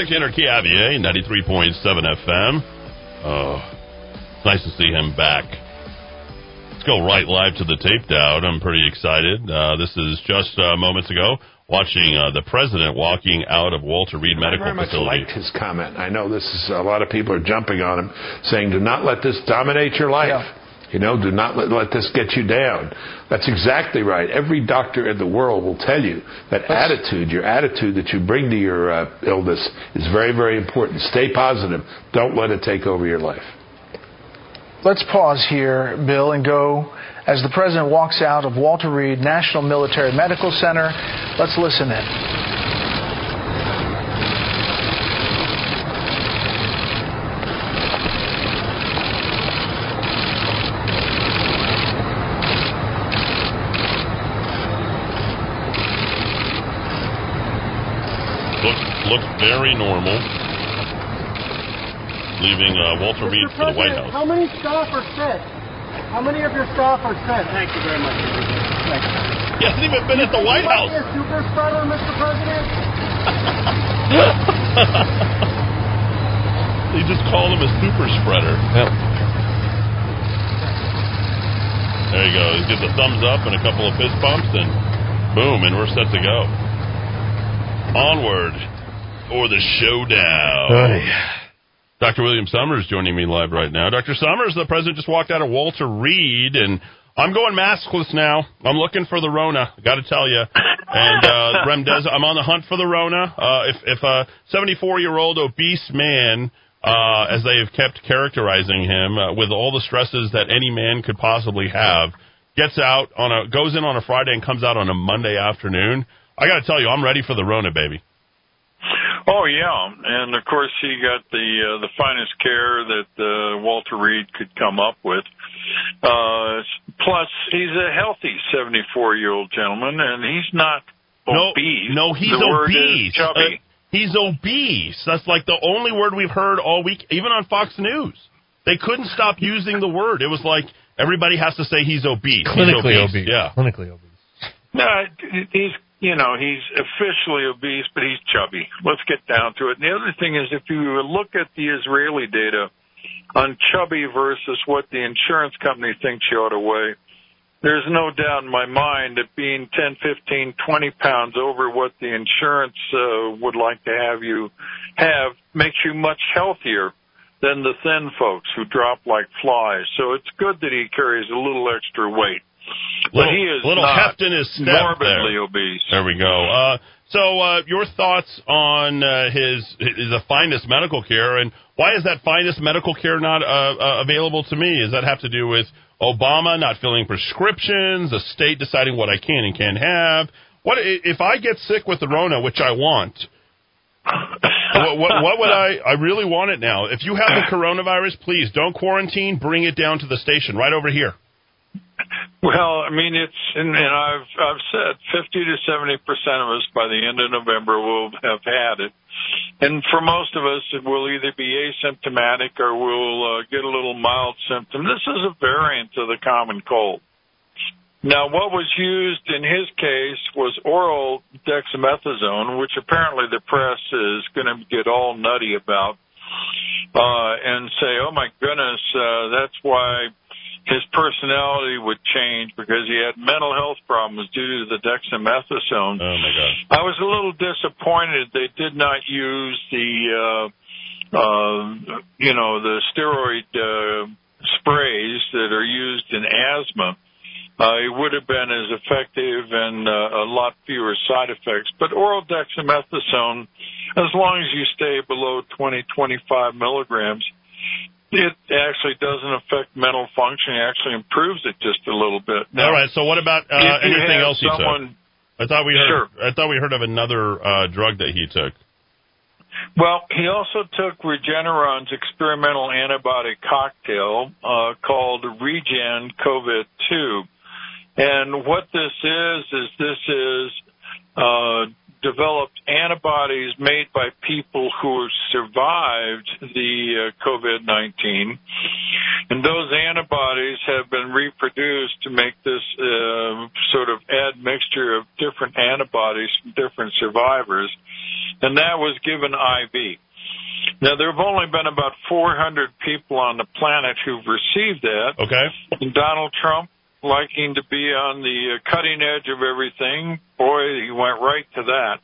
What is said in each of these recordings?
music, Enrique Avier, 93.7 FM. Oh, nice to see him back. Let's go right live to the taped out. I'm pretty excited. Uh, this is just uh, moments ago watching uh, the president walking out of Walter Reed Medical I very Facility. much liked his comment. I know this is a lot of people are jumping on him, saying, "Do not let this dominate your life." Yeah. You know, do not let, let this get you down. That's exactly right. Every doctor in the world will tell you that attitude, your attitude that you bring to your uh, illness, is very, very important. Stay positive. Don't let it take over your life. Let's pause here, Bill, and go as the president walks out of Walter Reed National Military Medical Center. Let's listen in. Looks looks very normal. Leaving uh, Walter Reed Mr. for the White House. How many staff are sick? How many of your staff are sick? Thank you very much. Thank you. He hasn't even been at the White You might House. be a super spreader, Mr. President. He just called him a super spreader. Yep. There you go. He gives a thumbs up and a couple of fist bumps, and boom, and we're set to go. Onward for the showdown. Dr. William Summers joining me live right now. Dr. Summers, the president just walked out of Walter Reed, and I'm going maskless now. I'm looking for the Rona. Got to tell you. And uh, Remdesivir, I'm on the hunt for the Rona. Uh, if if a 74 year old obese man, uh, as they have kept characterizing him, uh, with all the stresses that any man could possibly have, gets out on a goes in on a Friday and comes out on a Monday afternoon. I got to tell you, I'm ready for the Rona, baby. Oh yeah, and of course he got the uh, the finest care that uh, Walter Reed could come up with. Uh, plus, he's a healthy 74 year old gentleman, and he's not No, obese. no, he's the word obese. Is chubby. Uh, he's obese. That's like the only word we've heard all week, even on Fox News. They couldn't stop using the word. It was like everybody has to say he's obese. He's Clinically obese. obese. Yeah. Clinically obese. No, he's you know he's officially obese, but he's chubby. Let's get down to it. And the other thing is, if you look at the Israeli data on chubby versus what the insurance company thinks you ought to weigh, there's no doubt in my mind that being 10, 15, 20 pounds over what the insurance uh, would like to have you have makes you much healthier than the thin folks who drop like flies. So it's good that he carries a little extra weight. Little, he is little heft in his step morbidly there. obese. There we go. Uh, so, uh, your thoughts on uh, his, his the finest medical care, and why is that finest medical care not uh, uh, available to me? Does that have to do with Obama not filling prescriptions, the state deciding what I can and can't have? What if I get sick with the Rona, which I want? what, what, what would I? I really want it now. If you have the coronavirus, please don't quarantine. Bring it down to the station right over here. Well, I mean, it's and, and I've I've said fifty to seventy percent of us by the end of November will have had it, and for most of us, it will either be asymptomatic or we'll uh, get a little mild symptom. This is a variant of the common cold. Now, what was used in his case was oral dexamethasone, which apparently the press is going to get all nutty about uh, and say, "Oh my goodness, uh, that's why." His personality would change because he had mental health problems due to the dexamethasone. Oh my god! I was a little disappointed they did not use the, uh, uh, you know, the steroid uh, sprays that are used in asthma. Uh, it would have been as effective and uh, a lot fewer side effects. But oral dexamethasone, as long as you stay below 20, 25 milligrams, it actually doesn't affect mental function. It actually improves it just a little bit. Now, All right. So, what about uh, anything else you took? I thought we heard. Sure. I thought we heard of another uh, drug that he took. Well, he also took Regeneron's experimental antibody cocktail uh, called Regen COVID 2. And what this is, is this is uh, developed antibodies made by people who survived the uh, COVID-19. And those antibodies have been reproduced to make this uh, sort of bad mixture of different antibodies from different survivors, and that was given IV. Now, there have only been about 400 people on the planet who've received that. Okay. And Donald Trump, liking to be on the uh, cutting edge of everything, boy, he went right to that.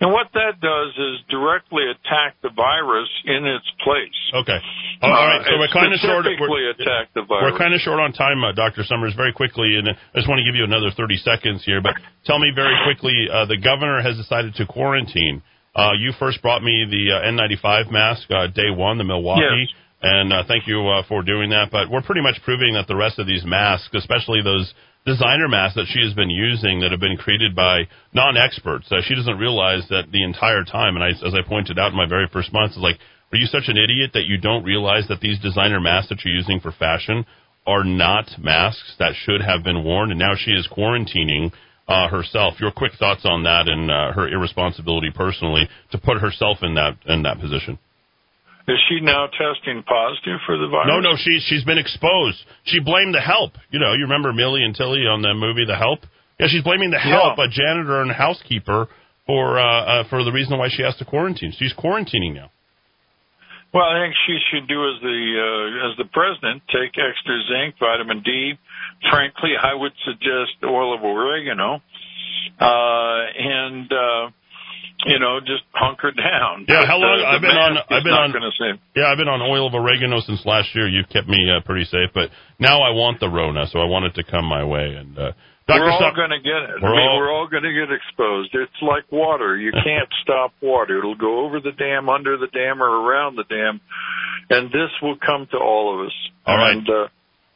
And what that does is directly attack the virus in its place. Okay. All right. So Uh, we're kind of short. We're, attack the virus. we're kind of short on time, uh, Dr. Summers. Very quickly, and I just want to give you another 30 seconds here. But tell me very quickly, uh, the governor has decided to quarantine. Uh, you first brought me the uh, N95 mask uh, day one, the Milwaukee. Yes. And uh, thank you uh, for doing that. But we're pretty much proving that the rest of these masks, especially those designer masks that she has been using that have been created by non-experts, uh, she doesn't realize that the entire time. And I, as I pointed out in my very first month, is like, are you such an idiot that you don't realize that these designer masks that you're using for fashion are not masks that should have been worn? And now she is quarantining uh, herself. Your quick thoughts on that and uh, her irresponsibility personally to put herself in that in that position. Is she now testing positive for the virus? No, no, she's she's been exposed. She blamed the help. You know, you remember Millie and Tilly on the movie The Help? Yeah, she's blaming the help, Yeah. a janitor and housekeeper, for uh, uh, for the reason why she has to quarantine. She's quarantining now. Well, I think she should do as the uh, as the president, take extra zinc, vitamin D. Frankly, I would suggest oil of oregano, uh, and uh, you know, just hunker down. Yeah, But, how long- I've the been on- I've been on-. Yeah, I've been on oil of oregano since last year. You've kept me uh, pretty safe, but now I want the Rona, so I want it to come my way. And uh, Dr. We're all going to get it. We're I mean, all- we're all going to get exposed. It's like water. You can't stop water. It'll go over the dam, under the dam, or around the dam, and this will come to all of us. All right. And, uh,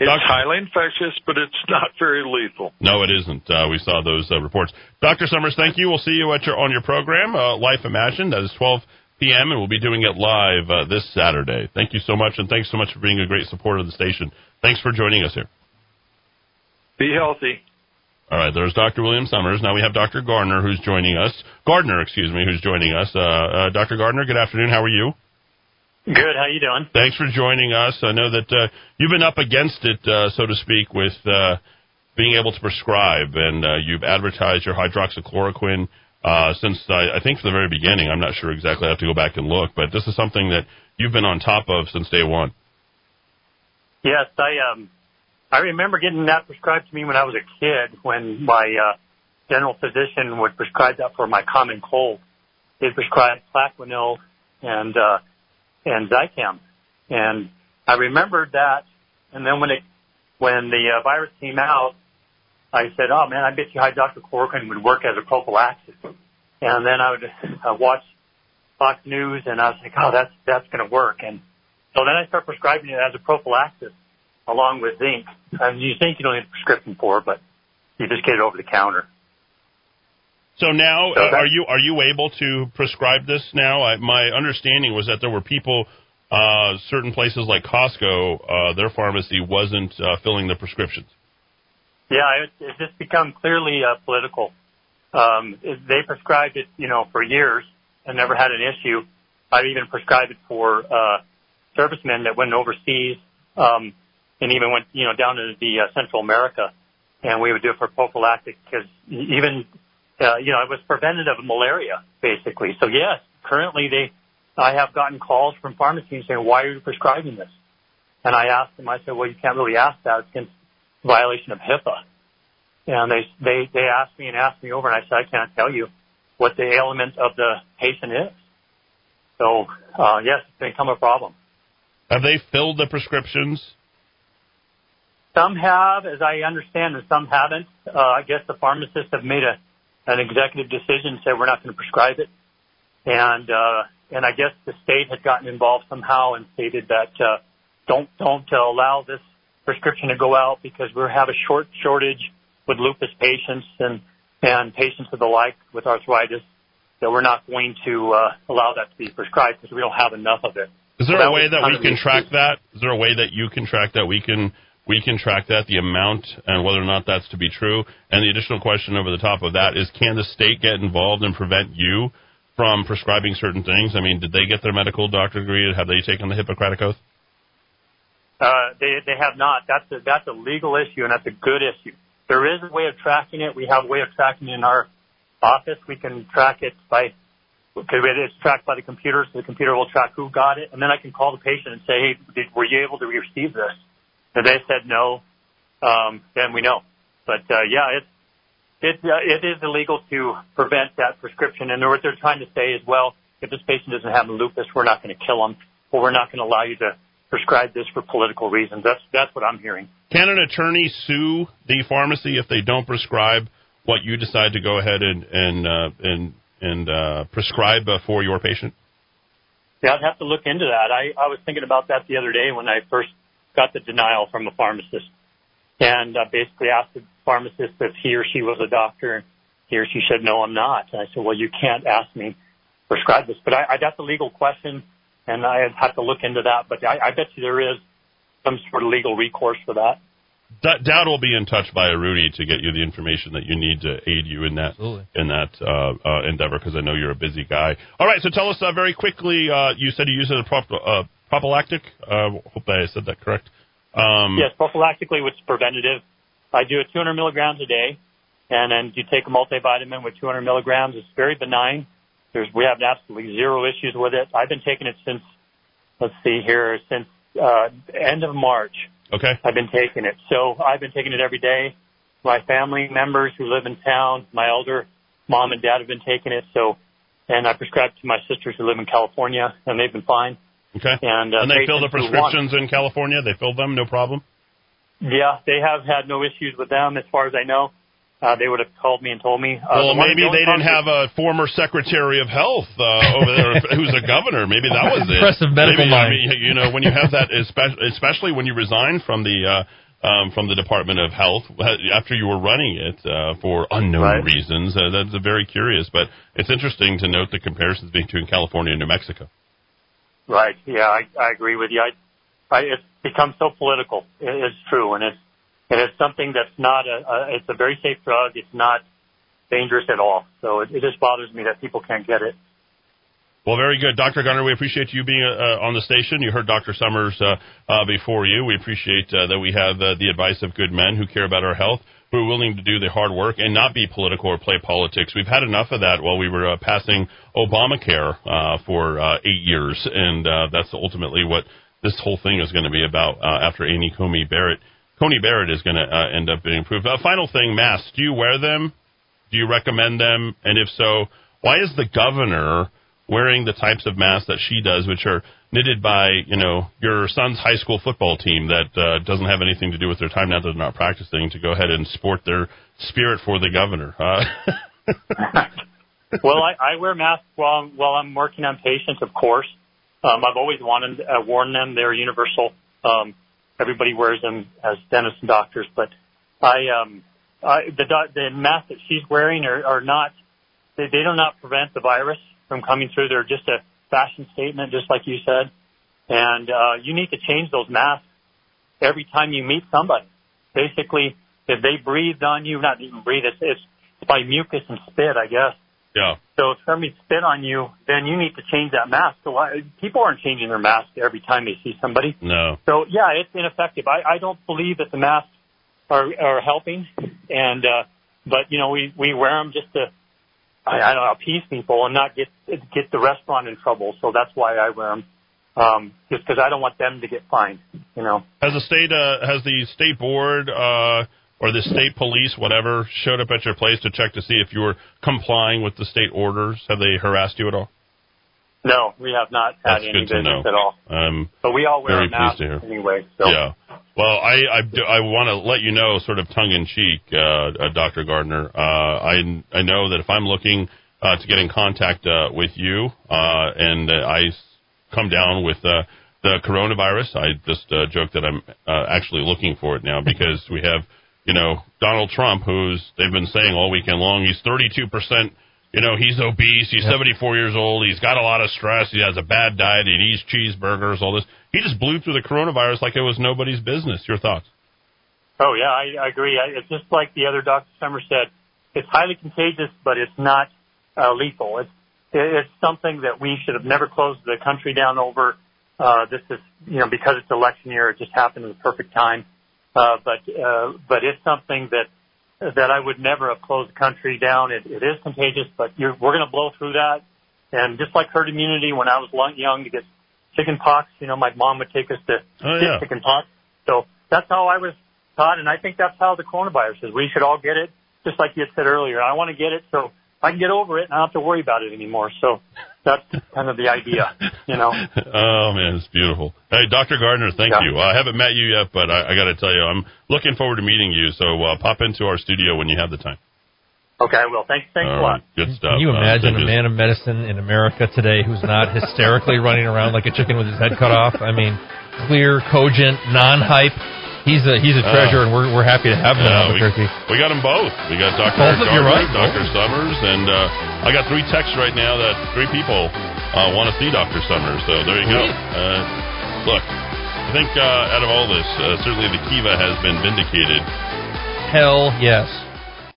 it's Doctor- highly infectious, but it's not very lethal. No, it isn't. Uh, we saw those uh, reports. Dr. Summers, thank you. We'll see you at your on your program, uh, Life Imagined. That is 12 p.m. and we'll be doing it live uh, this Saturday. Thank you so much, and thanks so much for being a great supporter of the station. Thanks for joining us here. Be healthy. All right, there's Dr. William Summers. Now we have Dr. Gardner who's joining us. Gardner, excuse me, who's joining us. Uh, uh, Dr. Gardner, good afternoon. How are you? Good. How you doing? Thanks for joining us. I know that uh, you've been up against it, uh, so to speak, with uh, being able to prescribe, and uh, you've advertised your hydroxychloroquine uh, since I, I think from the very beginning. I'm not sure exactly. I have to go back and look, but this is something that you've been on top of since day one. Yes, I um, I remember getting that prescribed to me when I was a kid. When my uh, general physician would prescribe that for my common cold, he'd prescribe Plaquenil and uh, and Zicam, and I remembered that. And then when it when the uh, virus came out, I said, "Oh man, I bet you hydroxychloroquine would work as a prophylaxis." And then I would uh, watch Fox News, and I was like, "Oh, that's that's going to work." And so then I start prescribing it as a prophylaxis along with zinc. And you think you don't need a prescription for, but you just get it over the counter. So now, uh, are you are you able to prescribe this now? I, my understanding was that there were people, uh, certain places like Costco, uh, their pharmacy wasn't uh, filling the prescriptions. Yeah, it, it's just become clearly uh, political. Um, it, they prescribed it, you know, for years and never had an issue. I've even prescribed it for uh, servicemen that went overseas um, and even went, you know, down to the uh, Central America, and we would do it for prophylactic because even, uh, you know, it was preventative of malaria basically. So yes, currently they, I have gotten calls from pharmacies saying, "Why are you prescribing this?" And I asked them, I said, "Well, you can't really ask that. It's against violation of HIPAA." And they they they asked me and asked me over, and I said, "I can't tell you what the ailment of the patient is." So uh, yes, it's become a problem. Have they filled the prescriptions? Some have, as I understand, and some haven't. Uh, I guess the pharmacists have made a an executive decision, said we're not going to prescribe it, and uh, and I guess the state had gotten involved somehow and stated that uh, don't don't uh, allow this prescription to go out because we have a short shortage with lupus patients and and patients of the like with arthritis that we're not going to uh, allow that to be prescribed because we don't have enough of it. Is there So a way that we can track that? Is there a way that you can track that? We can we can track that the amount and whether or not that's to be true. And the additional question over the top of that is, can the state get involved and prevent you from prescribing certain things? I mean, did they get their medical doctor degree? Have they taken the Hippocratic oath? Uh, they they have not. That's a that's a legal issue and that's a good issue. there is a way of tracking it. We have a way of tracking it in our office. We can track it by because it's tracked by the computer, so the computer will track who got it, and then I can call the patient and say, "Hey, did, were you able to receive this?" If they said no, um, then we know. But uh, yeah, it's it uh, it is illegal to prevent that prescription, and what they're trying to say is, well, if this patient doesn't have lupus, we're not going to kill him, or we're not going to allow you to prescribe this for political reasons. That's that's what I'm hearing. Can an attorney sue the pharmacy if they don't prescribe what you decide to go ahead and and uh, and and uh, prescribe uh, for your patient? Yeah, I'd have to look into that. I, I was thinking about that the other day when I first got the denial from a pharmacist, and uh, basically asked the pharmacist if he or she was a doctor. He or she said, "No, I'm not." And I said, "Well, you can't ask me prescribe this." But I, I that's a legal question, and I have to look into that. But I, I bet you there is some sort of legal recourse for that. D- Dowd will be in touch by Rudy to get you the information that you need to aid you in that Absolutely. in that uh, uh, endeavor because I know you're a busy guy. All right, so tell us uh, very quickly. Uh, you said you use it as a prop- uh, prophylactic. Uh, hope I said that correct. Um, Yes, prophylactically, which is preventative. I do a 200 milligrams a day, and then you take a multivitamin with 200 milligrams. It's very benign. There's we have absolutely zero issues with it. I've been taking it since let's see here since uh, end of March. Okay. I've been taking it. So I've been taking it every day. My family members who live in town, my elder mom and dad have been taking it. So, and I prescribed to my sisters who live in California, and they've been fine. Okay. And, uh, and they fill the patients who want- prescriptions in California. They filled them, no problem. Yeah, they have had no issues with them as far as I know. Uh, they would have called me and told me. Uh, well, the maybe the they didn't have a former Secretary of Health uh, over there who's a governor. Maybe that was it. Impressive medical maybe, I mean, you know, when you have that, especially when you resign from the uh, um, from the Department of Health uh, after you were running it uh, for unknown Right. reasons, uh, that's very curious. But it's interesting to note the comparisons between California and New Mexico. Right. Yeah, I, agree with you. It's become so political. It, it's true, and it's something that's not a. It's a very safe drug. It's not dangerous at all. So it, it just bothers me that people can't get it. Well, very good, Dr. Gardner. We appreciate you being uh, on the station. You heard Dr. Summers uh, uh, before you. We appreciate uh, that we have uh, the advice of good men who care about our health, who are willing to do the hard work and not be political or play politics. We've had enough of that while we were uh, passing Obamacare uh, for uh, eight years, and uh, that's ultimately what this whole thing is going to be about uh, after Amy Coney Barrett. Coney Barrett is going to uh, end up being approved. Uh, final thing, masks. Do you wear them? Do you recommend them? And if so, why is the governor wearing the types of masks that she does, which are knitted by, you know, your son's high school football team that uh, doesn't have anything to do with their time now that they're not practicing to go ahead and sport their spirit for the governor? Uh, well, I, I wear masks while I'm, while I'm working on patients, of course. Um, I've always wanted uh, worn them. They're universal. Um, everybody wears them as dentists and doctors, but I um, I, the doc- the masks that she's wearing are, are not they, they do not prevent the virus from coming through. They're just a fashion statement, just like you said. And uh, you need to change those masks every time you meet somebody. Basically, if they breathed on you, not even breathe, it's, it's by mucus and spit, I guess. yeah. So if somebody spit on you, then you need to change that mask. So I, people aren't changing their mask every time they see somebody. No. So yeah, it's ineffective. I, I don't believe that the masks are are helping, and uh, but you know we we wear them just to I, I don't know appease people and not get get the restaurant in trouble. So that's why I wear them, um, just because I don't want them to get fined. You know. Has the state, uh, has the state board uh, or the state police, whatever, showed up at your place to check to see if you were complying with the state orders? Have they harassed you at all? No, we have not had That's any good to business know. at all. Um, But we all wear Very a mask to hear. anyway. So Yeah. Well, I I, I want to let you know, sort of tongue in cheek, uh, uh, Dr. Gardner. Uh, I I know that if I'm looking uh, to get in contact uh, with you, uh, and uh, I s- come down with uh, the coronavirus, I just uh, joke that I'm uh, actually looking for it now because we have, you know, Donald Trump, who's they've been saying all weekend long, he's 32 percent. You know, he's obese. He's 74 years old. He's got a lot of stress. He has a bad diet. He eats cheeseburgers, all this. He just blew through the coronavirus like it was nobody's business. Your thoughts? Oh yeah, I, I agree. I, it's just like the other Dr. Summer said. It's highly contagious, but it's not uh, lethal. It's it's something that we should have never closed the country down over. Uh, this is you know because it's election year, it just happened at the perfect time. Uh, but uh, but it's something that that I would never have closed the country down. It, it is contagious, but you're, we're going to blow through that. And just like herd immunity, when I was young to get chicken pox, you know, my mom would take us to Oh, get yeah. chicken pox. So that's how I was taught, and I think that's how the coronavirus is. We should all get it, just like you said earlier. I want to get it so I can get over it and I don't have to worry about it anymore. So that's kind of the idea, you know. oh man, it's beautiful. Hey, Dr. Gardner, thank Yeah. you. I haven't met you yet, but I, I got to tell you, I'm looking forward to meeting you. So uh, pop into our studio when you have the time. Okay, I will. Thanks, thanks a lot. right, good stuff. Can you Uh, imagine so a man of medicine in America today who's not hysterically running around like a chicken with his head cut off? I mean, clear, cogent, non-hype. He's a he's a treasure, and we're we're happy to have him in Yeah, we, Albuquerque. we got them both. We got Dr. Both Gardner, right? Dr. Summers, and uh, I got three texts right now that three people uh, want to see Dr. Summers. So there you go. Uh, look, I think uh, out of all this, uh, certainly the Kiva has been vindicated. Hell yes.